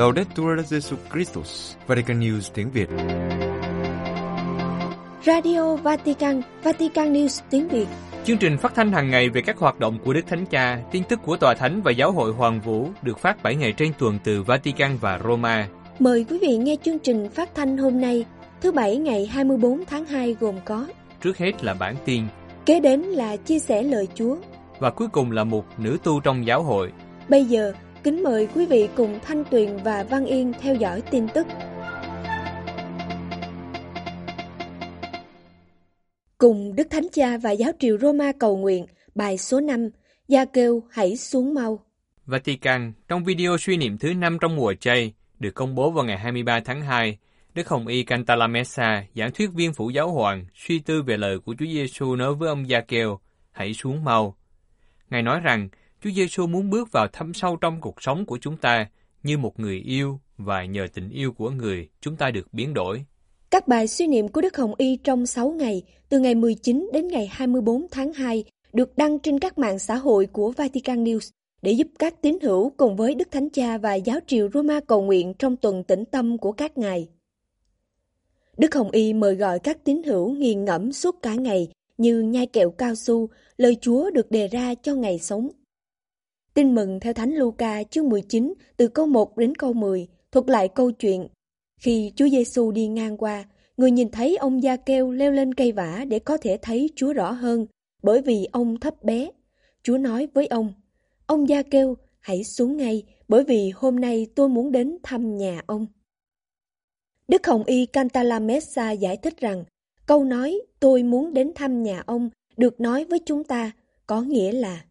Laudetur Jesus Christus, Vatican News tiếng Việt. Radio Vatican, Vatican News tiếng Việt. Chương trình phát thanh hàng ngày về các hoạt động của Đức Thánh Cha, tin tức của Tòa Thánh và Giáo hội Hoàng Vũ được phát 7 ngày trên tuần từ Vatican và Roma. Mời quý vị nghe chương trình phát thanh hôm nay, thứ Bảy ngày 24 tháng 2 gồm có Trước hết là bản tin, Kế đến là chia sẻ lời Chúa. Và cuối cùng là một nữ tu trong giáo hội. Bây giờ, kính mời quý vị cùng Thanh Tuyền và Văn Yên theo dõi tin tức. Cùng Đức Thánh Cha và Giáo triều Roma cầu nguyện, bài số 5, Gia kêu hãy xuống mau. Vatican, trong video suy niệm thứ 5 trong mùa chay, được công bố vào ngày 23 tháng 2, Đức Hồng Y Cantalamessa, giảng thuyết viên phủ giáo hoàng, suy tư về lời của Chúa Giêsu nói với ông Gia kêu, hãy xuống mau. Ngài nói rằng, Chúa Giêsu muốn bước vào thâm sâu trong cuộc sống của chúng ta như một người yêu và nhờ tình yêu của người, chúng ta được biến đổi. Các bài suy niệm của Đức Hồng Y trong 6 ngày, từ ngày 19 đến ngày 24 tháng 2, được đăng trên các mạng xã hội của Vatican News để giúp các tín hữu cùng với Đức Thánh Cha và Giáo triều Roma cầu nguyện trong tuần tĩnh tâm của các ngài. Đức Hồng Y mời gọi các tín hữu nghiền ngẫm suốt cả ngày như nhai kẹo cao su, lời Chúa được đề ra cho ngày sống. Tin mừng theo Thánh Luca chương 19 từ câu 1 đến câu 10 thuật lại câu chuyện khi Chúa Giêsu đi ngang qua, người nhìn thấy ông Gia Kêu leo lên cây vả để có thể thấy Chúa rõ hơn, bởi vì ông thấp bé. Chúa nói với ông, ông Gia Kêu, hãy xuống ngay, bởi vì hôm nay tôi muốn đến thăm nhà ông. Đức Hồng Y Cantalamessa giải thích rằng, câu nói tôi muốn đến thăm nhà ông được nói với chúng ta có nghĩa là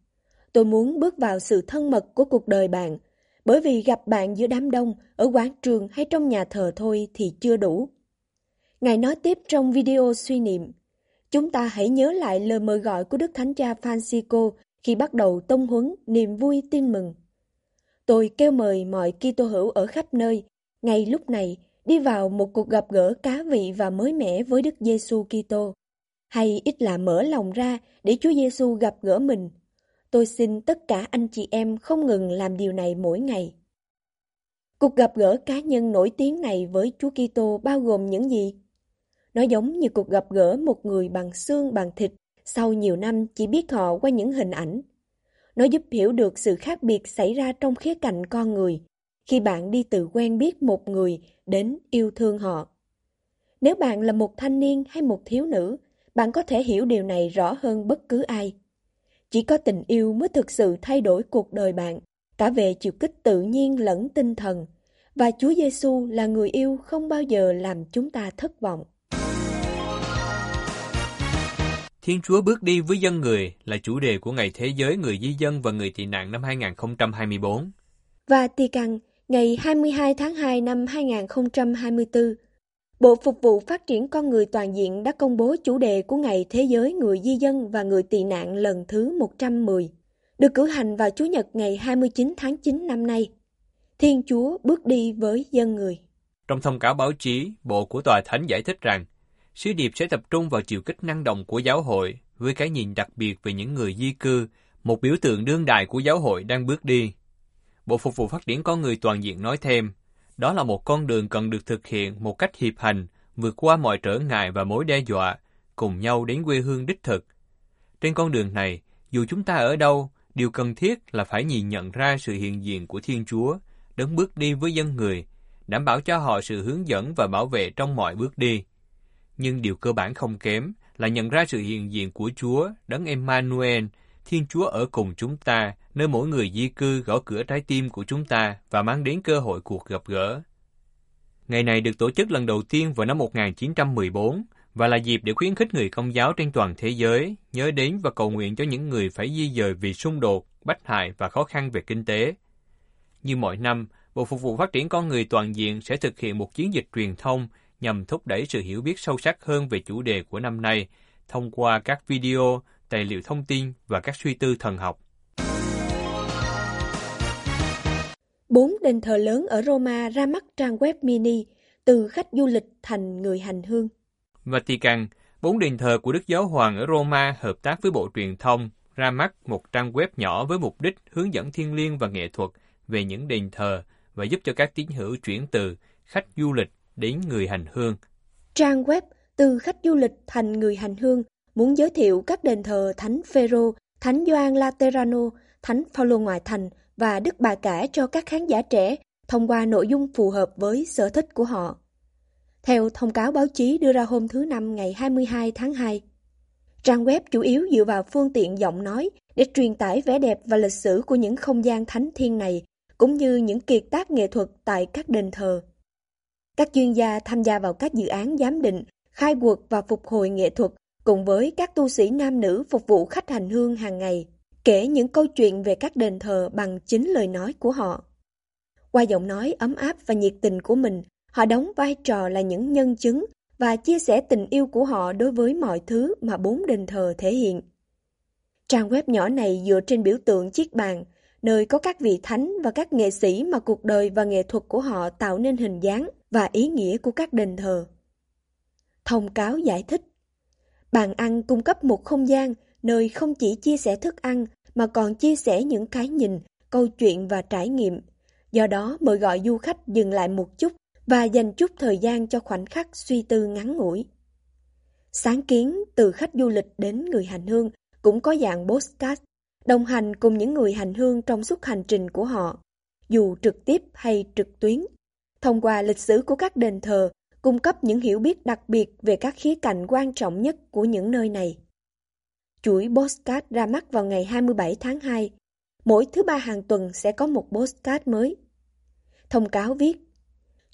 tôi muốn bước vào sự thân mật của cuộc đời bạn, bởi vì gặp bạn giữa đám đông, ở quán trường hay trong nhà thờ thôi thì chưa đủ. Ngài nói tiếp trong video suy niệm, chúng ta hãy nhớ lại lời mời gọi của Đức Thánh Cha Francisco khi bắt đầu tông huấn niềm vui tin mừng. Tôi kêu mời mọi Kitô hữu ở khắp nơi, ngay lúc này đi vào một cuộc gặp gỡ cá vị và mới mẻ với Đức Giêsu Kitô, hay ít là mở lòng ra để Chúa Giêsu gặp gỡ mình. Tôi xin tất cả anh chị em không ngừng làm điều này mỗi ngày. Cuộc gặp gỡ cá nhân nổi tiếng này với Chúa Kitô bao gồm những gì? Nó giống như cuộc gặp gỡ một người bằng xương bằng thịt sau nhiều năm chỉ biết họ qua những hình ảnh. Nó giúp hiểu được sự khác biệt xảy ra trong khía cạnh con người khi bạn đi từ quen biết một người đến yêu thương họ. Nếu bạn là một thanh niên hay một thiếu nữ, bạn có thể hiểu điều này rõ hơn bất cứ ai. Chỉ có tình yêu mới thực sự thay đổi cuộc đời bạn, cả về chiều kích tự nhiên lẫn tinh thần. Và Chúa Giêsu là người yêu không bao giờ làm chúng ta thất vọng. Thiên Chúa bước đi với dân người là chủ đề của Ngày Thế giới Người Di dân và Người tị nạn năm 2024. Và Vatican, ngày 22 tháng 2 năm 2024, Bộ Phục vụ Phát triển Con Người Toàn diện đã công bố chủ đề của Ngày Thế giới Người Di dân và Người tị nạn lần thứ 110, được cử hành vào Chủ nhật ngày 29 tháng 9 năm nay. Thiên Chúa bước đi với dân người. Trong thông cáo báo chí, Bộ của Tòa Thánh giải thích rằng, sứ điệp sẽ tập trung vào chiều kích năng động của giáo hội với cái nhìn đặc biệt về những người di cư, một biểu tượng đương đại của giáo hội đang bước đi. Bộ Phục vụ Phát triển Con Người Toàn diện nói thêm, đó là một con đường cần được thực hiện một cách hiệp hành, vượt qua mọi trở ngại và mối đe dọa, cùng nhau đến quê hương đích thực. Trên con đường này, dù chúng ta ở đâu, điều cần thiết là phải nhìn nhận ra sự hiện diện của Thiên Chúa, đấng bước đi với dân người, đảm bảo cho họ sự hướng dẫn và bảo vệ trong mọi bước đi. Nhưng điều cơ bản không kém là nhận ra sự hiện diện của Chúa, đấng Emmanuel, Thiên Chúa ở cùng chúng ta, nơi mỗi người di cư gõ cửa trái tim của chúng ta và mang đến cơ hội cuộc gặp gỡ. Ngày này được tổ chức lần đầu tiên vào năm 1914 và là dịp để khuyến khích người công giáo trên toàn thế giới nhớ đến và cầu nguyện cho những người phải di dời vì xung đột, bách hại và khó khăn về kinh tế. Như mọi năm, Bộ Phục vụ Phát triển Con Người Toàn diện sẽ thực hiện một chiến dịch truyền thông nhằm thúc đẩy sự hiểu biết sâu sắc hơn về chủ đề của năm nay thông qua các video, tài liệu thông tin và các suy tư thần học. Bốn đền thờ lớn ở Roma ra mắt trang web mini, từ khách du lịch thành người hành hương. Vatican, bốn đền thờ của Đức Giáo Hoàng ở Roma hợp tác với Bộ Truyền thông ra mắt một trang web nhỏ với mục đích hướng dẫn thiên liêng và nghệ thuật về những đền thờ và giúp cho các tín hữu chuyển từ khách du lịch đến người hành hương. Trang web từ khách du lịch thành người hành hương muốn giới thiệu các đền thờ Thánh Phêrô, Thánh Gioan Laterano, Thánh Phaolô ngoại thành và Đức Bà Cả cho các khán giả trẻ thông qua nội dung phù hợp với sở thích của họ. Theo thông cáo báo chí đưa ra hôm thứ Năm ngày 22 tháng 2, trang web chủ yếu dựa vào phương tiện giọng nói để truyền tải vẻ đẹp và lịch sử của những không gian thánh thiên này, cũng như những kiệt tác nghệ thuật tại các đền thờ. Các chuyên gia tham gia vào các dự án giám định, khai quật và phục hồi nghệ thuật cùng với các tu sĩ nam nữ phục vụ khách hành hương hàng ngày, kể những câu chuyện về các đền thờ bằng chính lời nói của họ. Qua giọng nói ấm áp và nhiệt tình của mình, họ đóng vai trò là những nhân chứng và chia sẻ tình yêu của họ đối với mọi thứ mà bốn đền thờ thể hiện. Trang web nhỏ này dựa trên biểu tượng chiếc bàn, nơi có các vị thánh và các nghệ sĩ mà cuộc đời và nghệ thuật của họ tạo nên hình dáng và ý nghĩa của các đền thờ. Thông cáo giải thích Bàn ăn cung cấp một không gian nơi không chỉ chia sẻ thức ăn mà còn chia sẻ những cái nhìn, câu chuyện và trải nghiệm. Do đó mời gọi du khách dừng lại một chút và dành chút thời gian cho khoảnh khắc suy tư ngắn ngủi. Sáng kiến từ khách du lịch đến người hành hương cũng có dạng postcard, đồng hành cùng những người hành hương trong suốt hành trình của họ, dù trực tiếp hay trực tuyến. Thông qua lịch sử của các đền thờ, cung cấp những hiểu biết đặc biệt về các khía cạnh quan trọng nhất của những nơi này. Chuỗi postcard ra mắt vào ngày 27 tháng 2. Mỗi thứ ba hàng tuần sẽ có một postcard mới. Thông cáo viết,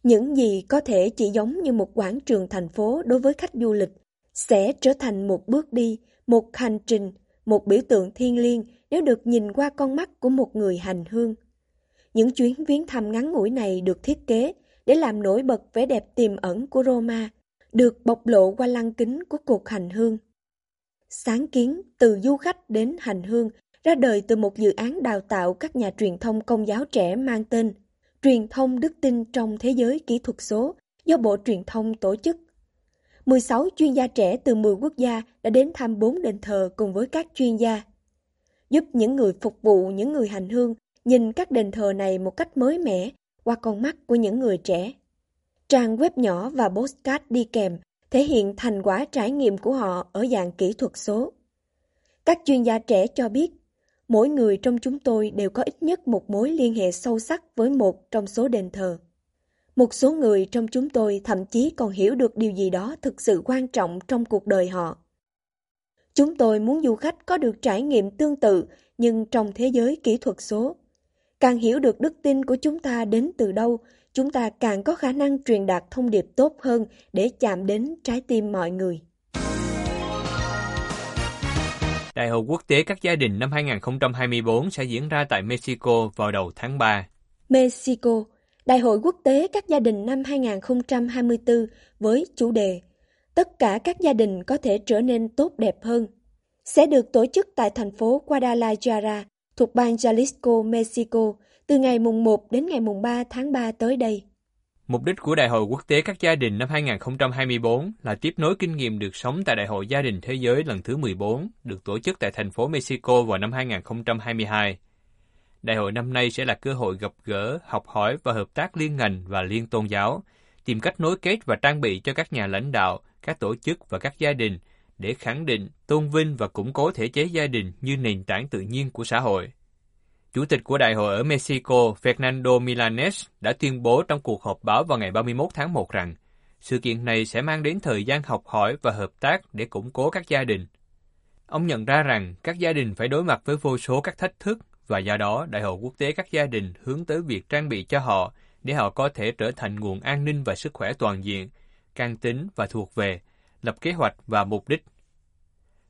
những gì có thể chỉ giống như một quảng trường thành phố đối với khách du lịch sẽ trở thành một bước đi, một hành trình, một biểu tượng thiêng liêng nếu được nhìn qua con mắt của một người hành hương. Những chuyến viếng thăm ngắn ngủi này được thiết kế để làm nổi bật vẻ đẹp tiềm ẩn của Roma, được bộc lộ qua lăng kính của cuộc hành hương. Sáng kiến từ du khách đến hành hương ra đời từ một dự án đào tạo các nhà truyền thông công giáo trẻ mang tên Truyền thông đức tin trong thế giới kỹ thuật số do Bộ Truyền thông tổ chức. 16 chuyên gia trẻ từ 10 quốc gia đã đến thăm bốn đền thờ cùng với các chuyên gia, giúp những người phục vụ những người hành hương nhìn các đền thờ này một cách mới mẻ qua con mắt của những người trẻ. Trang web nhỏ và postcard đi kèm thể hiện thành quả trải nghiệm của họ ở dạng kỹ thuật số. Các chuyên gia trẻ cho biết, mỗi người trong chúng tôi đều có ít nhất một mối liên hệ sâu sắc với một trong số đền thờ. Một số người trong chúng tôi thậm chí còn hiểu được điều gì đó thực sự quan trọng trong cuộc đời họ. Chúng tôi muốn du khách có được trải nghiệm tương tự nhưng trong thế giới kỹ thuật số. Càng hiểu được đức tin của chúng ta đến từ đâu, chúng ta càng có khả năng truyền đạt thông điệp tốt hơn để chạm đến trái tim mọi người. Đại hội quốc tế các gia đình năm 2024 sẽ diễn ra tại Mexico vào đầu tháng 3. Mexico, Đại hội quốc tế các gia đình năm 2024 với chủ đề Tất cả các gia đình có thể trở nên tốt đẹp hơn sẽ được tổ chức tại thành phố Guadalajara thuộc bang Jalisco, Mexico từ ngày mùng 1 đến ngày mùng 3 tháng 3 tới đây. Mục đích của Đại hội Quốc tế các gia đình năm 2024 là tiếp nối kinh nghiệm được sống tại Đại hội Gia đình Thế giới lần thứ 14, được tổ chức tại thành phố Mexico vào năm 2022. Đại hội năm nay sẽ là cơ hội gặp gỡ, học hỏi và hợp tác liên ngành và liên tôn giáo, tìm cách nối kết và trang bị cho các nhà lãnh đạo, các tổ chức và các gia đình để khẳng định, tôn vinh và củng cố thể chế gia đình như nền tảng tự nhiên của xã hội. Chủ tịch của đại hội ở Mexico, Fernando Milanes, đã tuyên bố trong cuộc họp báo vào ngày 31 tháng 1 rằng sự kiện này sẽ mang đến thời gian học hỏi và hợp tác để củng cố các gia đình. Ông nhận ra rằng các gia đình phải đối mặt với vô số các thách thức và do đó Đại hội quốc tế các gia đình hướng tới việc trang bị cho họ để họ có thể trở thành nguồn an ninh và sức khỏe toàn diện, can tính và thuộc về, lập kế hoạch và mục đích.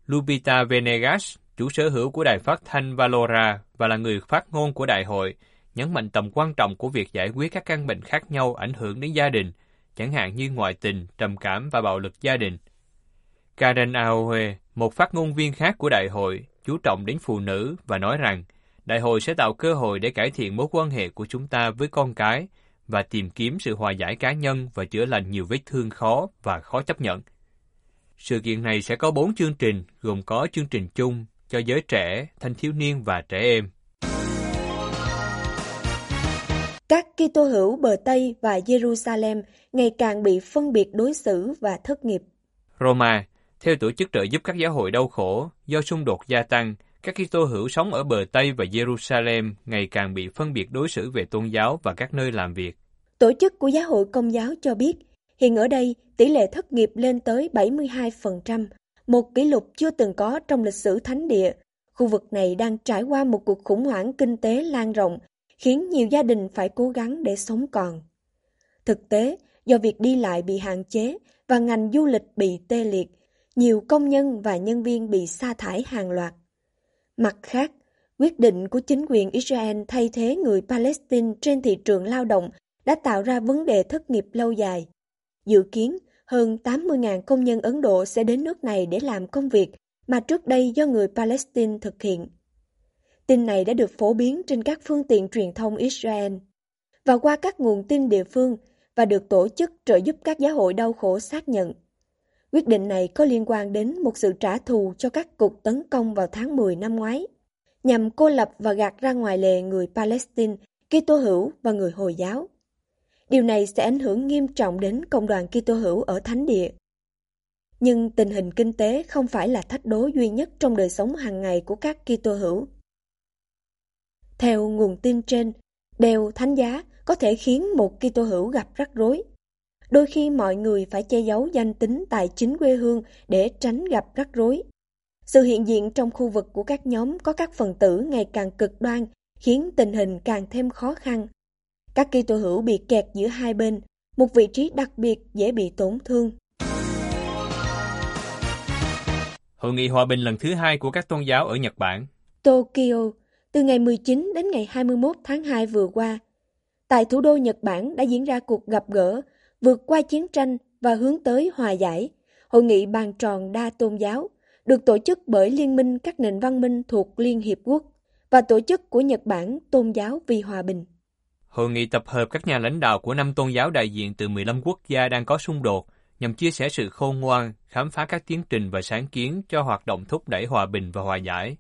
Lupita Venegas, chủ sở hữu của đài phát thanh Valora và là người phát ngôn của đại hội, nhấn mạnh tầm quan trọng của việc giải quyết các căn bệnh khác nhau ảnh hưởng đến gia đình, chẳng hạn như ngoại tình, trầm cảm và bạo lực gia đình. Karen Aoue, một phát ngôn viên khác của đại hội, chú trọng đến phụ nữ và nói rằng đại hội sẽ tạo cơ hội để cải thiện mối quan hệ của chúng ta với con cái và tìm kiếm sự hòa giải cá nhân và chữa lành nhiều vết thương khó và khó chấp nhận. Sự kiện này sẽ có 4 chương trình, gồm có chương trình chung, cho giới trẻ, thanh thiếu niên và trẻ em. Các Kitô hữu bờ Tây và Jerusalem ngày càng bị phân biệt đối xử và thất nghiệp. Roma, theo tổ chức trợ giúp các giáo hội đau khổ, do xung đột gia tăng, các Kitô hữu sống ở bờ Tây và Jerusalem ngày càng bị phân biệt đối xử về tôn giáo và các nơi làm việc. Tổ chức của giáo hội công giáo cho biết, hiện ở đây tỷ lệ thất nghiệp lên tới 72%, một kỷ lục chưa từng có trong lịch sử thánh địa. Khu vực này đang trải qua một cuộc khủng hoảng kinh tế lan rộng, khiến nhiều gia đình phải cố gắng để sống còn. Thực tế, do việc đi lại bị hạn chế và ngành du lịch bị tê liệt, nhiều công nhân và nhân viên bị sa thải hàng loạt. Mặt khác, quyết định của chính quyền Israel thay thế người Palestine trên thị trường lao động đã tạo ra vấn đề thất nghiệp lâu dài. Dự kiến, hơn 80.000 công nhân Ấn Độ sẽ đến nước này để làm công việc mà trước đây do người Palestine thực hiện. Tin này đã được phổ biến trên các phương tiện truyền thông Israel và qua các nguồn tin địa phương và được tổ chức trợ giúp các giáo hội đau khổ xác nhận. Quyết định này có liên quan đến một sự trả thù cho các cuộc tấn công vào tháng 10 năm ngoái, nhằm cô lập và gạt ra ngoài lề người Palestine, Kitô hữu và người Hồi giáo. Điều này sẽ ảnh hưởng nghiêm trọng đến cộng đoàn Kitô hữu ở Thánh địa. Nhưng tình hình kinh tế không phải là thách đố duy nhất trong đời sống hàng ngày của các Kitô hữu. Theo nguồn tin trên, đều thánh giá có thể khiến một Kitô hữu gặp rắc rối. Đôi khi mọi người phải che giấu danh tính tại chính quê hương để tránh gặp rắc rối. Sự hiện diện trong khu vực của các nhóm có các phần tử ngày càng cực đoan khiến tình hình càng thêm khó khăn. Các Kitô hữu bị kẹt giữa hai bên, một vị trí đặc biệt dễ bị tổn thương. Hội nghị hòa bình lần thứ hai của các tôn giáo ở Nhật Bản Tokyo, từ ngày 19 đến ngày 21 tháng 2 vừa qua, tại thủ đô Nhật Bản đã diễn ra cuộc gặp gỡ vượt qua chiến tranh và hướng tới hòa giải, hội nghị bàn tròn đa tôn giáo, được tổ chức bởi Liên minh các nền văn minh thuộc Liên Hiệp Quốc và tổ chức của Nhật Bản Tôn giáo vì Hòa bình. Hội nghị tập hợp các nhà lãnh đạo của năm tôn giáo đại diện từ 15 quốc gia đang có xung đột nhằm chia sẻ sự khôn ngoan, khám phá các tiến trình và sáng kiến cho hoạt động thúc đẩy hòa bình và hòa giải.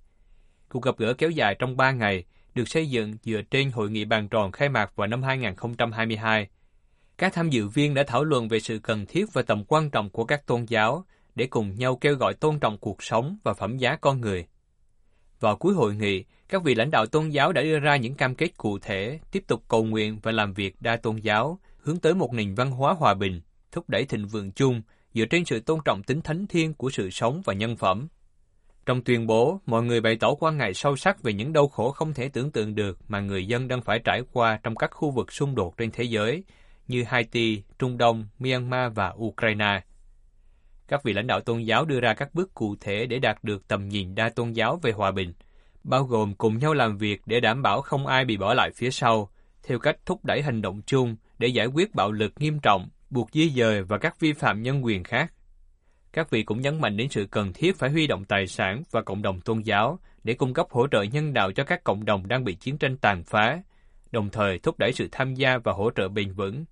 Cuộc gặp gỡ kéo dài trong 3 ngày, được xây dựng dựa trên hội nghị bàn tròn khai mạc vào năm 2022. Các tham dự viên đã thảo luận về sự cần thiết và tầm quan trọng của các tôn giáo để cùng nhau kêu gọi tôn trọng cuộc sống và phẩm giá con người. Vào cuối hội nghị, các vị lãnh đạo tôn giáo đã đưa ra những cam kết cụ thể, tiếp tục cầu nguyện và làm việc đa tôn giáo, hướng tới một nền văn hóa hòa bình, thúc đẩy thịnh vượng chung dựa trên sự tôn trọng tính thánh thiêng của sự sống và nhân phẩm. Trong tuyên bố, mọi người bày tỏ quan ngại sâu sắc về những đau khổ không thể tưởng tượng được mà người dân đang phải trải qua trong các khu vực xung đột trên thế giới, như Haiti, Trung Đông, Myanmar và Ukraine. Các vị lãnh đạo tôn giáo đưa ra các bước cụ thể để đạt được tầm nhìn đa tôn giáo về hòa bình, bao gồm cùng nhau làm việc để đảm bảo không ai bị bỏ lại phía sau, theo cách thúc đẩy hành động chung để giải quyết bạo lực nghiêm trọng, buộc di dời và các vi phạm nhân quyền khác. Các vị cũng nhấn mạnh đến sự cần thiết phải huy động tài sản và cộng đồng tôn giáo để cung cấp hỗ trợ nhân đạo cho các cộng đồng đang bị chiến tranh tàn phá, đồng thời thúc đẩy sự tham gia và hỗ trợ bền vững.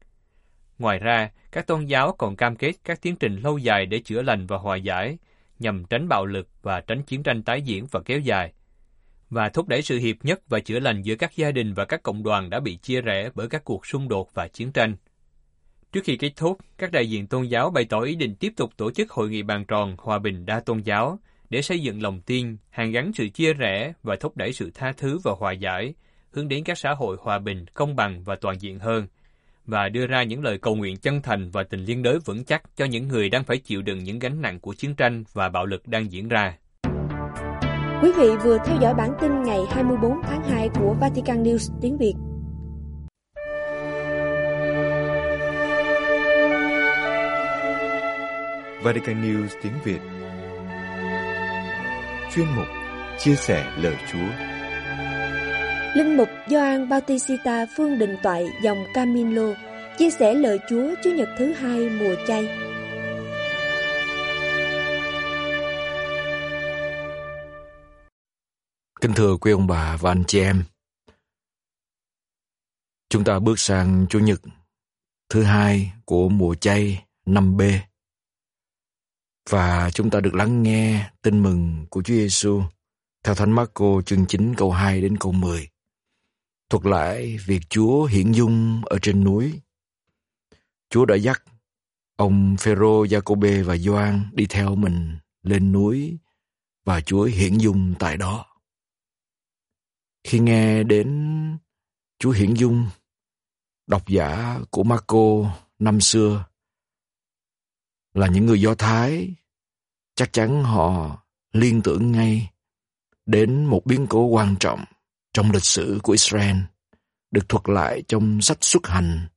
Ngoài ra, các tôn giáo còn cam kết các tiến trình lâu dài để chữa lành và hòa giải, nhằm tránh bạo lực và tránh chiến tranh tái diễn và kéo dài, và thúc đẩy sự hiệp nhất và chữa lành giữa các gia đình và các cộng đoàn đã bị chia rẽ bởi các cuộc xung đột và chiến tranh. Trước khi kết thúc, các đại diện tôn giáo bày tỏ ý định tiếp tục tổ chức hội nghị bàn tròn hòa bình đa tôn giáo để xây dựng lòng tin, hàn gắn sự chia rẽ và thúc đẩy sự tha thứ và hòa giải, hướng đến các xã hội hòa bình, công bằng và toàn diện hơn, và đưa ra những lời cầu nguyện chân thành và tình liên đới vững chắc cho những người đang phải chịu đựng những gánh nặng của chiến tranh và bạo lực đang diễn ra. Quý vị vừa theo dõi bản tin ngày 24 tháng 2 của Vatican News tiếng Việt. Vatican News tiếng Việt Chuyên mục Chia sẻ lời Chúa Linh mục Gioan Bautista Phương Đình Toại dòng Camilo chia sẻ lời Chúa Chúa nhật thứ hai mùa chay. Kính thưa quý ông bà và anh chị em, chúng ta bước sang Chủ nhật thứ hai của mùa chay năm b và chúng ta được lắng nghe tin mừng của Chúa Giêsu Theo Thánh Marco chương 9 câu 2 đến câu 10. Thuật lại việc Chúa hiển dung ở trên núi. Chúa đã dắt ông Phêrô, Giacôbê và Gioan đi theo mình lên núi và Chúa hiển dung tại đó. Khi nghe đến Chúa hiển dung, độc giả của Marco năm xưa là những người Do Thái, chắc chắn họ liên tưởng ngay đến một biến cố quan trọng trong lịch sử của Israel, được thuật lại trong sách xuất hành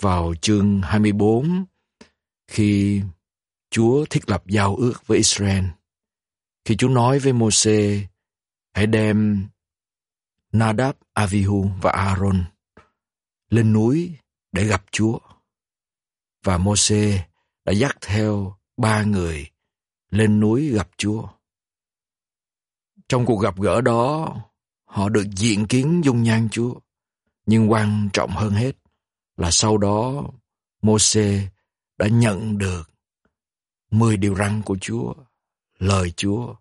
vào chương 24 khi Chúa thiết lập giao ước với Israel. Khi Chúa nói với Môse hãy đem Nadab, Avihu và Aaron lên núi để gặp Chúa. Và Môse đã dắt theo ba người lên núi gặp Chúa. Trong cuộc gặp gỡ đó, họ được diện kiến dung nhan Chúa. Nhưng quan trọng hơn hết là sau đó Môse đã nhận được mười điều răn của Chúa, lời Chúa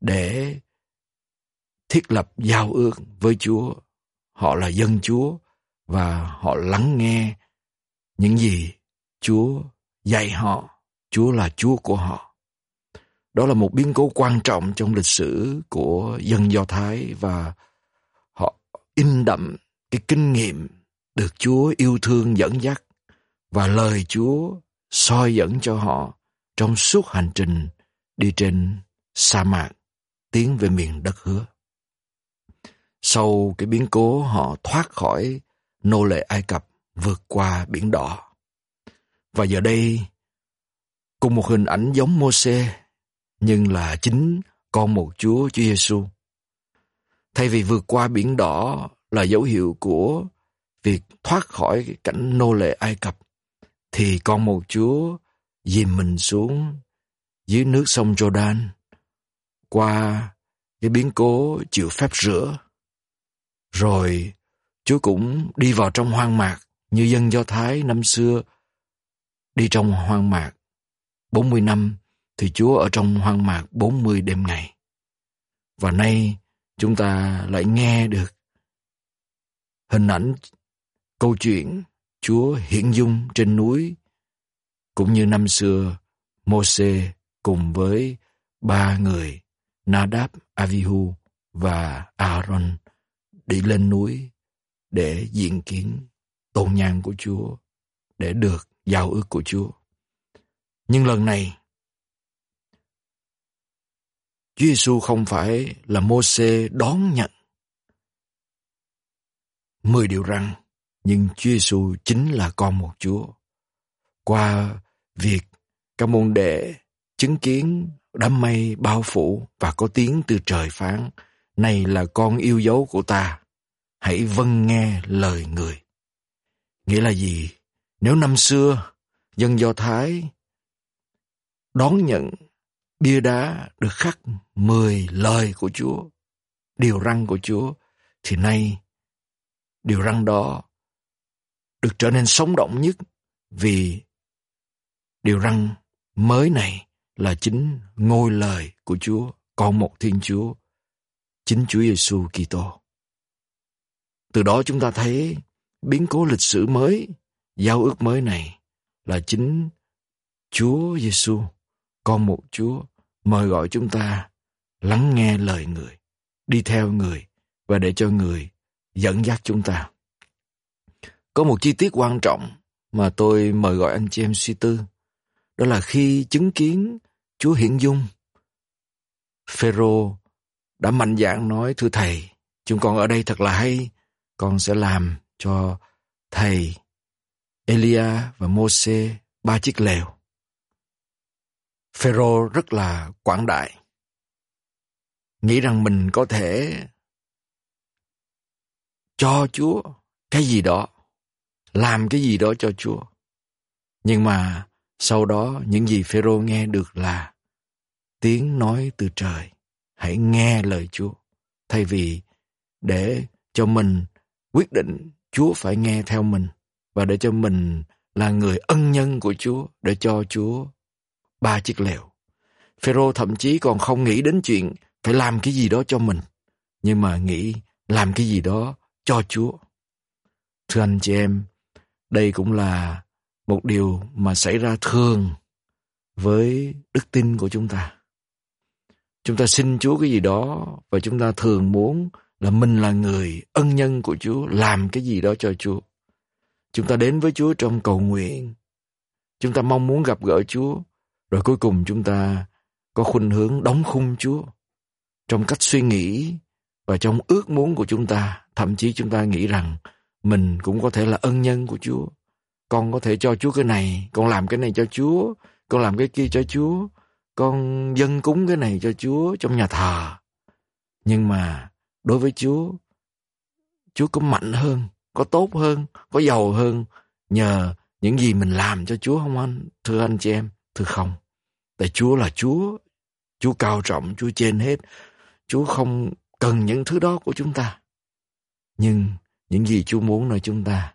để thiết lập giao ước với Chúa. Họ là dân Chúa và họ lắng nghe những gì Chúa dạy họ. Chúa là Chúa của họ. Đó là một biến cố quan trọng trong lịch sử của dân Do Thái và in đậm cái kinh nghiệm được Chúa yêu thương dẫn dắt và lời Chúa soi dẫn cho họ trong suốt hành trình đi trên sa mạc tiến về miền đất hứa. Sau cái biến cố họ thoát khỏi nô lệ Ai Cập vượt qua biển đỏ. Và giờ đây, cùng một hình ảnh giống mô nhưng là chính con một Chúa Chúa Giêsu. Thay vì vượt qua biển đỏ là dấu hiệu của việc thoát khỏi cảnh nô lệ Ai Cập, thì con một Chúa dìm mình xuống dưới nước sông Jordan qua cái biến cố chịu phép rửa. Rồi Chúa cũng đi vào trong hoang mạc như dân Do Thái năm xưa đi trong hoang mạc 40 năm thì Chúa ở trong hoang mạc 40 đêm ngày. Và nay chúng ta lại nghe được hình ảnh câu chuyện Chúa hiện dung trên núi cũng như năm xưa Môse cùng với ba người Nadab, Avihu và Aaron đi lên núi để diện kiến tôn nhang của Chúa, để được giao ước của Chúa. Nhưng lần này, Chúa Giêsu không phải là Môse đón nhận mười điều răn, nhưng Chúa Giêsu chính là con một Chúa. Qua việc các môn đệ chứng kiến đám mây bao phủ và có tiếng từ trời phán, này là con yêu dấu của ta, hãy vâng nghe lời người. Nghĩa là gì? Nếu năm xưa, dân Do Thái đón nhận bia đá được khắc mười lời của Chúa, điều răn của Chúa, thì nay điều răn đó được trở nên sống động nhất vì điều răn mới này là chính ngôi lời của Chúa, con một Thiên Chúa, chính Chúa Giêsu Kitô. Từ đó chúng ta thấy biến cố lịch sử mới, giao ước mới này là chính Chúa Giêsu, con một Chúa mời gọi chúng ta lắng nghe lời người, đi theo người và để cho người dẫn dắt chúng ta. Có một chi tiết quan trọng mà tôi mời gọi anh chị em suy tư. Đó là khi chứng kiến Chúa Hiển Dung, Phêrô đã mạnh dạn nói thưa thầy, chúng con ở đây thật là hay, con sẽ làm cho thầy Elia và Môse ba chiếc lều. Phêrô rất là quảng đại, nghĩ rằng mình có thể cho Chúa cái gì đó, làm cái gì đó cho Chúa. Nhưng mà sau đó những gì Phêrô nghe được là tiếng nói từ trời, hãy nghe lời Chúa, thay vì để cho mình quyết định Chúa phải nghe theo mình và để cho mình là người ân nhân của Chúa để cho Chúa ba chiếc lều. Phêrô thậm chí còn không nghĩ đến chuyện phải làm cái gì đó cho mình, nhưng mà nghĩ làm cái gì đó cho Chúa. Thưa anh chị em, đây cũng là một điều mà xảy ra thường với đức tin của chúng ta. Chúng ta xin Chúa cái gì đó và chúng ta thường muốn là mình là người ân nhân của Chúa, làm cái gì đó cho Chúa. Chúng ta đến với Chúa trong cầu nguyện. Chúng ta mong muốn gặp gỡ Chúa. Rồi cuối cùng chúng ta có khuynh hướng đóng khung Chúa. Trong cách suy nghĩ và trong ước muốn của chúng ta. Thậm chí chúng ta nghĩ rằng mình cũng có thể là ân nhân của Chúa. Con có thể cho Chúa cái này, con làm cái này cho Chúa, con làm cái kia cho Chúa, con dân cúng cái này cho Chúa trong nhà thờ. Nhưng mà đối với Chúa, Chúa có mạnh hơn, có tốt hơn, có giàu hơn nhờ những gì mình làm cho Chúa không anh? Thưa anh chị em, thưa không. Tại Chúa là Chúa, Chúa cao trọng, Chúa trên hết. Chúa không cần những thứ đó của chúng ta. Nhưng những gì Chúa muốn nơi chúng ta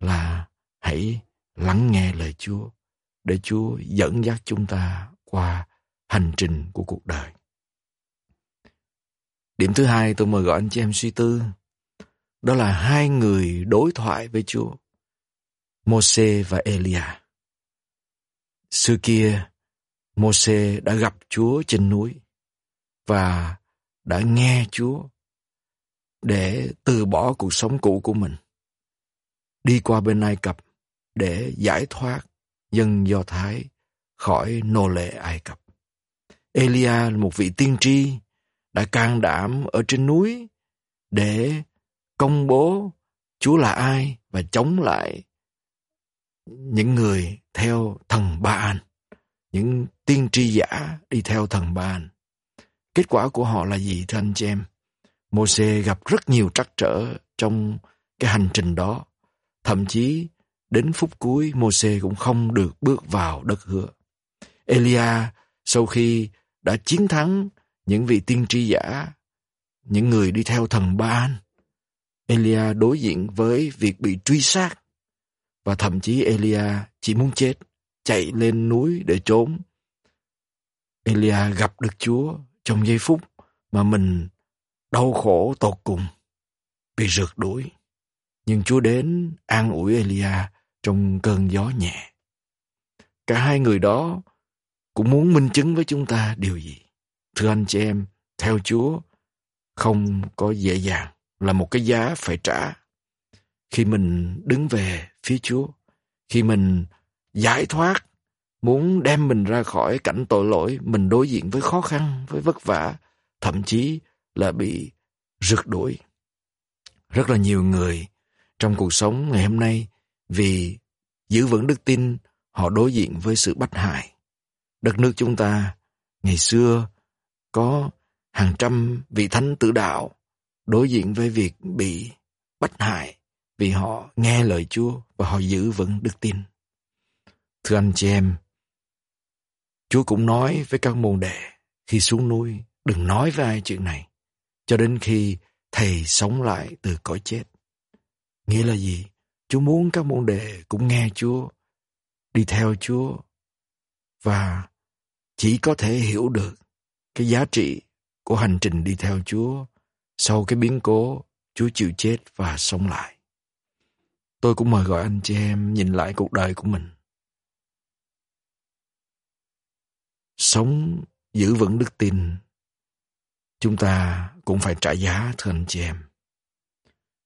là hãy lắng nghe lời Chúa để Chúa dẫn dắt chúng ta qua hành trình của cuộc đời. Điểm thứ hai tôi mời gọi anh chị em suy tư. Đó là hai người đối thoại với Chúa. Môse và Elia. Xưa kia, Môse đã gặp Chúa trên núi và đã nghe Chúa để từ bỏ cuộc sống cũ của mình. Đi qua bên Ai Cập để giải thoát dân Do Thái khỏi nô lệ Ai Cập. Elia là một vị tiên tri đã can đảm ở trên núi để công bố Chúa là ai và chống lại những người theo thần Ba An, những tiên tri giả đi theo thần Ba An. Kết quả của họ là gì thưa anh chị em? Moses gặp rất nhiều trắc trở trong cái hành trình đó. Thậm chí đến phút cuối Moses cũng không được bước vào đất hứa. Elia sau khi đã chiến thắng những vị tiên tri giả, những người đi theo thần Ba-an. Elia đối diện với việc bị truy sát và thậm chí Elia chỉ muốn chết, chạy lên núi để trốn. Elia gặp được Chúa trong giây phút mà mình đau khổ tột cùng, bị rượt đuổi. Nhưng Chúa đến an ủi Elia trong cơn gió nhẹ. Cả hai người đó cũng muốn minh chứng với chúng ta điều gì? Thưa anh chị em, theo Chúa không có dễ dàng, là một cái giá phải trả. Khi mình đứng về phía Chúa, khi mình giải thoát, muốn đem mình ra khỏi cảnh tội lỗi, mình đối diện với khó khăn, với vất vả, thậm chí là bị rượt đuổi. Rất là nhiều người trong cuộc sống ngày hôm nay vì giữ vững đức tin, họ đối diện với sự bắt hại. Đất nước chúng ta ngày xưa có hàng trăm vị thánh tử đạo đối diện với việc bị bắt hại vì họ nghe lời Chúa và họ giữ vững đức tin. Thưa anh chị em, Chúa cũng nói với các môn đệ khi xuống núi, đừng nói với ai chuyện này, cho đến khi Thầy sống lại từ cõi chết. Nghĩa là gì? Chúa muốn các môn đệ cũng nghe Chúa, đi theo Chúa và chỉ có thể hiểu được cái giá trị của hành trình đi theo Chúa sau cái biến cố Chúa chịu chết và sống lại. Tôi cũng mời gọi anh chị em nhìn lại cuộc đời của mình. Sống giữ vững đức tin, chúng ta cũng phải trả giá thưa anh chị em.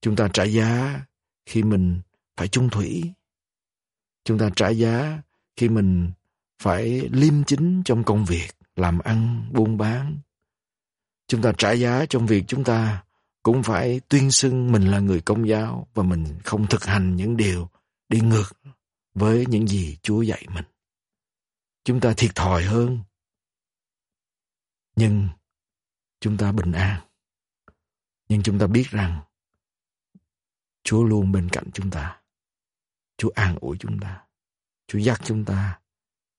Chúng ta trả giá khi mình phải chung thủy. Chúng ta trả giá khi mình phải liêm chính trong công việc, làm ăn, buôn bán. Chúng ta trả giá trong việc chúng ta cũng phải tuyên xưng mình là người công giáo và mình không thực hành những điều đi ngược với những gì Chúa dạy mình. Chúng ta thiệt thòi hơn. Nhưng chúng ta bình an. Nhưng chúng ta biết rằng Chúa luôn bên cạnh chúng ta. Chúa an ủi chúng ta. Chúa dắt chúng ta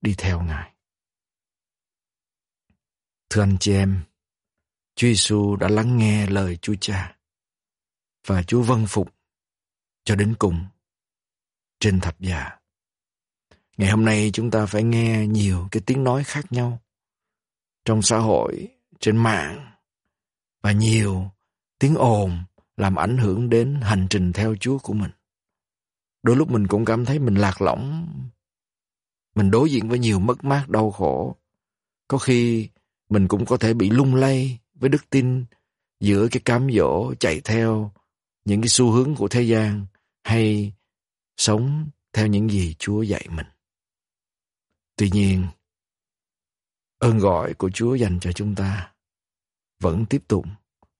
đi theo Ngài. Thưa anh chị em, Chúa Giêsu đã lắng nghe lời Chúa Cha và Chúa vâng phục cho đến cùng trên thập giá. Ngày hôm nay chúng ta phải nghe nhiều cái tiếng nói khác nhau trong xã hội, trên mạng, và nhiều tiếng ồn làm ảnh hưởng đến hành trình theo Chúa của mình. Đôi lúc mình cũng cảm thấy mình lạc lõng, mình đối diện với nhiều mất mát đau khổ. Có khi mình cũng có thể bị lung lay với đức tin giữa cái cám dỗ chạy theo những cái xu hướng của thế gian hay sống theo những gì Chúa dạy mình. Tuy nhiên, ơn gọi của Chúa dành cho chúng ta vẫn tiếp tục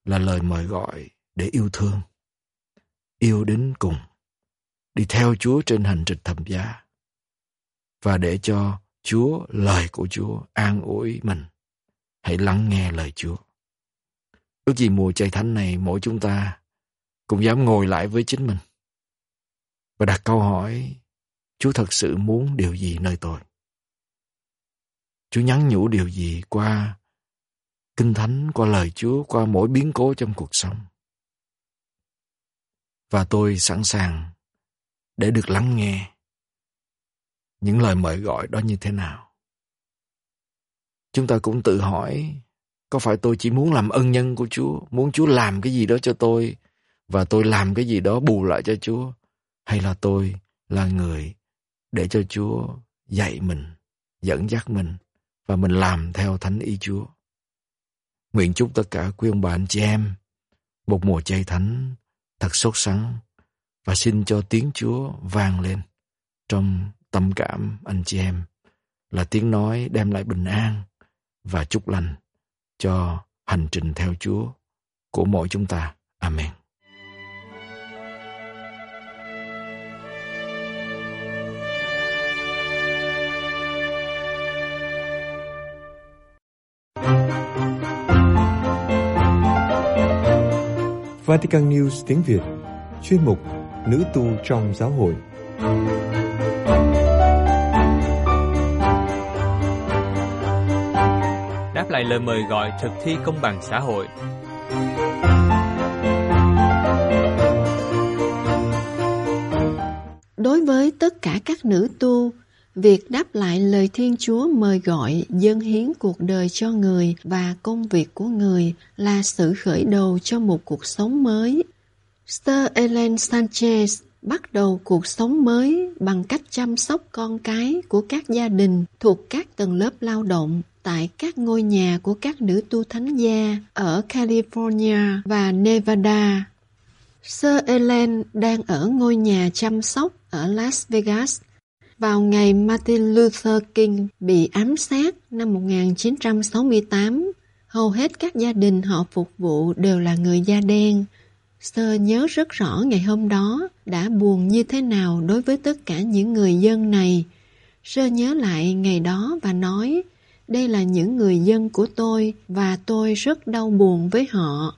là lời mời gọi để yêu thương, yêu đến cùng, đi theo Chúa trên hành trình thầm giá và để cho Chúa, lời của Chúa an ủi mình. Hãy lắng nghe lời Chúa. Ước gì mùa chay thánh này mỗi chúng ta cũng dám ngồi lại với chính mình và đặt câu hỏi Chúa thật sự muốn điều gì nơi tôi? Chúa nhắn nhủ điều gì qua kinh thánh, qua lời Chúa, qua mỗi biến cố trong cuộc sống? Và tôi sẵn sàng để được lắng nghe những lời mời gọi đó như thế nào. Chúng ta cũng tự hỏi, có phải tôi chỉ muốn làm ân nhân của Chúa, muốn Chúa làm cái gì đó cho tôi, và tôi làm cái gì đó bù lại cho Chúa, hay là tôi là người để cho Chúa dạy mình, dẫn dắt mình, và mình làm theo thánh ý Chúa. Nguyện chúc tất cả quý ông bà anh chị em một mùa chay thánh thật sốt sắng và xin cho tiếng Chúa vang lên trong tâm cảm anh chị em là tiếng nói đem lại bình an và chúc lành cho hành trình theo Chúa của mỗi chúng ta. Amen. Vatican News tiếng Việt Chuyên mục Nữ tu trong giáo hội. Đáp lại lời mời gọi thực thi công bằng xã hội. Đối với tất cả các nữ tu, việc đáp lại lời Thiên Chúa mời gọi dâng hiến cuộc đời cho người và công việc của người là sự khởi đầu cho một cuộc sống mới. Sir Ellen Sanchez bắt đầu cuộc sống mới bằng cách chăm sóc con cái của các gia đình thuộc các tầng lớp lao động tại các ngôi nhà của các nữ tu thánh gia ở California và Nevada. Sir Ellen đang ở ngôi nhà chăm sóc ở Las Vegas vào ngày Martin Luther King bị ám sát năm 1968. Hầu hết các gia đình họ phục vụ đều là người da đen. Sơ nhớ rất rõ ngày hôm đó đã buồn như thế nào đối với tất cả những người dân này. Sơ nhớ lại ngày đó và nói, đây là những người dân của tôi và tôi rất đau buồn với họ.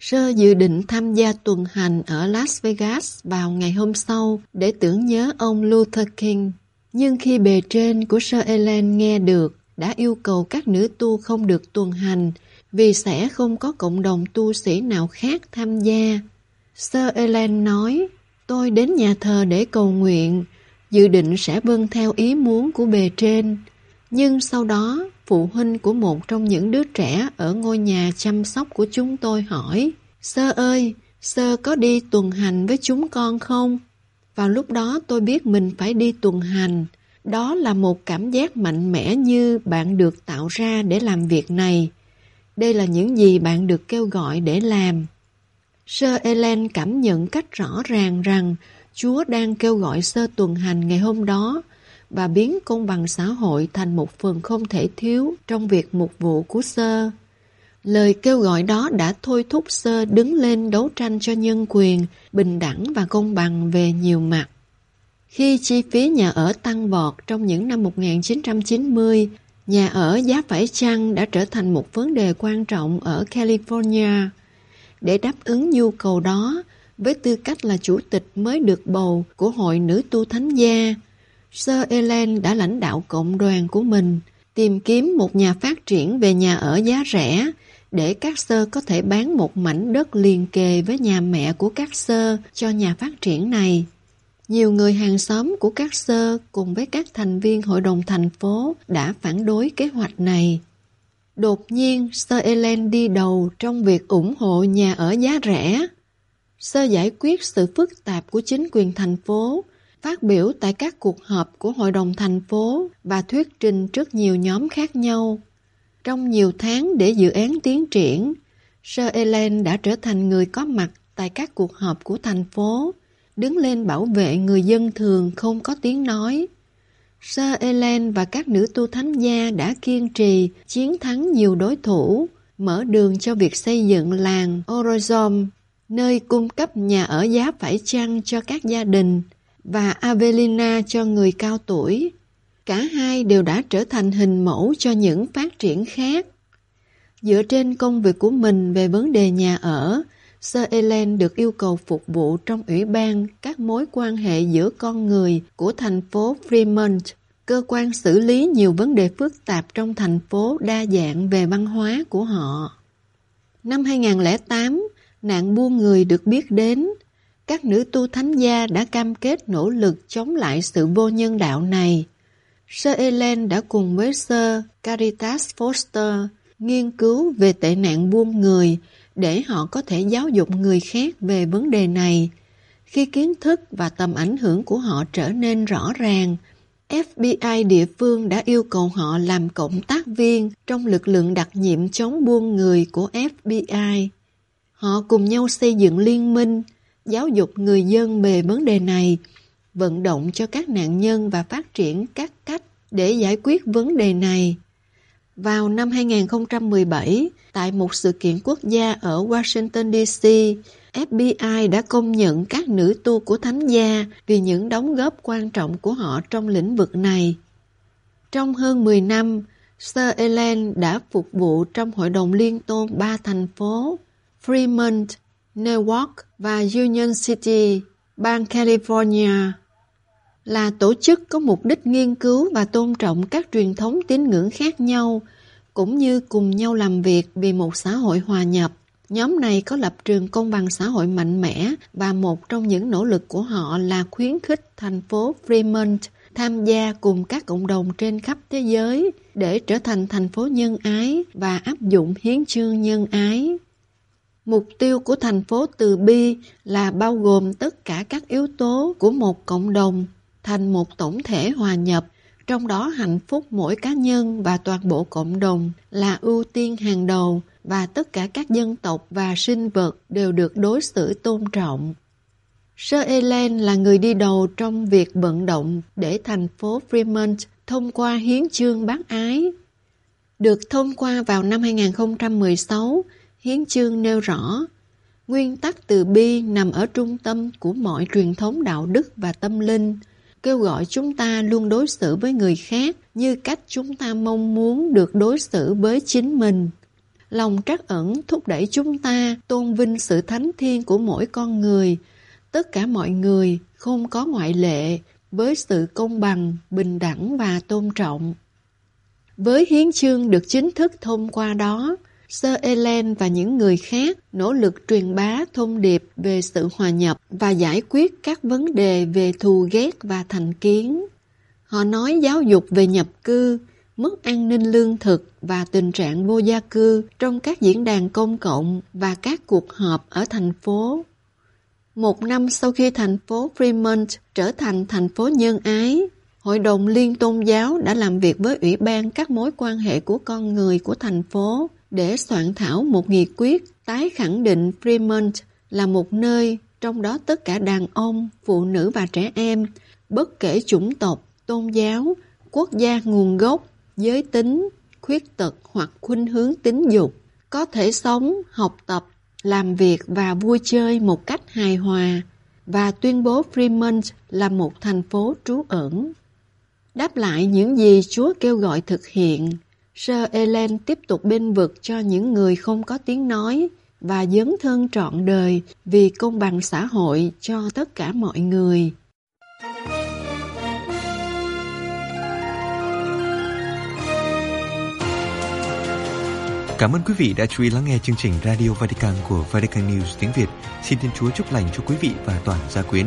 Sơ dự định tham gia tuần hành ở Las Vegas vào ngày hôm sau để tưởng nhớ ông Luther King. Nhưng khi bề trên của Sơ Ellen nghe được, đã yêu cầu các nữ tu không được tuần hành vì sẽ không có cộng đồng tu sĩ nào khác tham gia. Sơ Ellen nói, tôi đến nhà thờ để cầu nguyện, dự định sẽ vâng theo ý muốn của bề trên. Nhưng sau đó, phụ huynh của một trong những đứa trẻ ở ngôi nhà chăm sóc của chúng tôi hỏi, Sơ ơi, Sơ có đi tuần hành với chúng con không? Vào lúc đó tôi biết mình phải đi tuần hành. Đó là một cảm giác mạnh mẽ như bạn được tạo ra để làm việc này. Đây là những gì bạn được kêu gọi để làm. Sơ Ellen cảm nhận cách rõ ràng rằng Chúa đang kêu gọi sơ tuần hành ngày hôm đó và biến công bằng xã hội thành một phần không thể thiếu trong việc mục vụ của sơ. Lời kêu gọi đó đã thôi thúc sơ đứng lên đấu tranh cho nhân quyền, bình đẳng và công bằng về nhiều mặt. Khi chi phí nhà ở tăng vọt trong những năm 1990, nhà ở giá phải chăng đã trở thành một vấn đề quan trọng ở California. Để đáp ứng nhu cầu đó, với tư cách là chủ tịch mới được bầu của Hội Nữ Tu Thánh Gia, Sir Ellen đã lãnh đạo cộng đoàn của mình tìm kiếm một nhà phát triển về nhà ở giá rẻ để các sơ có thể bán một mảnh đất liền kề với nhà mẹ của các sơ cho nhà phát triển này. Nhiều người hàng xóm của các sơ cùng với các thành viên hội đồng thành phố đã phản đối kế hoạch này. Đột nhiên, Sơ Ellen đi đầu trong việc ủng hộ nhà ở giá rẻ. Sơ giải quyết sự phức tạp của chính quyền thành phố, phát biểu tại các cuộc họp của Hội đồng thành phố và thuyết trình trước nhiều nhóm khác nhau. Trong nhiều tháng để dự án tiến triển, Sir Ellen đã trở thành người có mặt tại các cuộc họp của thành phố, đứng lên bảo vệ người dân thường không có tiếng nói. Sir Ellen và các nữ tu thánh gia đã kiên trì chiến thắng nhiều đối thủ, mở đường cho việc xây dựng làng Orozom, nơi cung cấp nhà ở giá phải chăng cho các gia đình, và Avelina cho người cao tuổi. Cả hai đều đã trở thành hình mẫu cho những phát triển khác. Dựa trên công việc của mình về vấn đề nhà ở, Sir Ellen được yêu cầu phục vụ trong ủy ban các mối quan hệ giữa con người của thành phố Fremont, cơ quan xử lý nhiều vấn đề phức tạp trong thành phố đa dạng về văn hóa của họ. Năm 2008, nạn buôn người được biết đến. Các nữ tu thánh gia đã cam kết nỗ lực chống lại sự vô nhân đạo này. Sơ Ellen đã cùng với Sir Caritas Foster nghiên cứu về tệ nạn buôn người để họ có thể giáo dục người khác về vấn đề này. Khi kiến thức và tầm ảnh hưởng của họ trở nên rõ ràng, FBI địa phương đã yêu cầu họ làm cộng tác viên trong lực lượng đặc nhiệm chống buôn người của FBI. Họ cùng nhau xây dựng liên minh, giáo dục người dân về vấn đề này, vận động cho các nạn nhân và phát triển các cách để giải quyết vấn đề này. Vào năm 2017, tại một sự kiện quốc gia ở Washington DC, FBI đã công nhận các nữ tu của thánh gia vì những đóng góp quan trọng của họ trong lĩnh vực này. Trong hơn 10 năm, Sir Ellen đã phục vụ trong Hội đồng Liên tôn ba thành phố Fremont, Newark và Union City, bang California là tổ chức có mục đích nghiên cứu và tôn trọng các truyền thống tín ngưỡng khác nhau, cũng như cùng nhau làm việc vì một xã hội hòa nhập. Nhóm này có lập trường công bằng xã hội mạnh mẽ và một trong những nỗ lực của họ là khuyến khích thành phố Fremont tham gia cùng các cộng đồng trên khắp thế giới để trở thành thành phố nhân ái và áp dụng hiến chương nhân ái. Mục tiêu của thành phố Từ Bi là bao gồm tất cả các yếu tố của một cộng đồng thành một tổng thể hòa nhập, trong đó hạnh phúc mỗi cá nhân và toàn bộ cộng đồng là ưu tiên hàng đầu và tất cả các dân tộc và sinh vật đều được đối xử tôn trọng. Sir Ellen là người đi đầu trong việc vận động để thành phố Fremont thông qua hiến chương bác ái. Được thông qua vào năm 2016, hiến chương nêu rõ Nguyên tắc từ bi nằm ở trung tâm của mọi truyền thống đạo đức và tâm linh, kêu gọi chúng ta luôn đối xử với người khác như cách chúng ta mong muốn được đối xử với chính mình. Lòng trắc ẩn thúc đẩy chúng ta tôn vinh sự thánh thiên của mỗi con người, tất cả mọi người, không có ngoại lệ, với sự công bằng, bình đẳng và tôn trọng. Với hiến chương được chính thức thông qua đó, Sir Ellen và những người khác nỗ lực truyền bá thông điệp về sự hòa nhập và giải quyết các vấn đề về thù ghét và thành kiến. Họ nói giáo dục về nhập cư, mất an ninh lương thực và tình trạng vô gia cư trong các diễn đàn công cộng và các cuộc họp ở thành phố. Một năm sau khi thành phố Fremont trở thành thành phố nhân ái, Hội đồng Liên Tôn giáo đã làm việc với Ủy ban các mối quan hệ của con người của thành phố để soạn thảo một nghị quyết tái khẳng định Fremont là một nơi trong đó tất cả đàn ông, phụ nữ và trẻ em, bất kể chủng tộc, tôn giáo, quốc gia nguồn gốc, giới tính, khuyết tật hoặc khuynh hướng tính dục, có thể sống, học tập, làm việc và vui chơi một cách hài hòa và tuyên bố Fremont là một thành phố trú ẩn. Đáp lại những gì Chúa kêu gọi thực hiện, Sir Ellen tiếp tục bên vực cho những người không có tiếng nói và dấn thân trọn đời vì công bằng xã hội cho tất cả mọi người. Cảm ơn quý vị đã chú ý lắng nghe chương trình Radio Vatican của Vatican News tiếng Việt. Xin Thiên Chúa chúc lành cho quý vị và toàn gia quyến.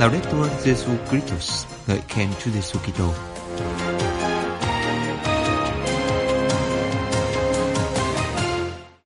Laudetur Jesu Christus, ngợi khen Chúa Giêsu Kitô.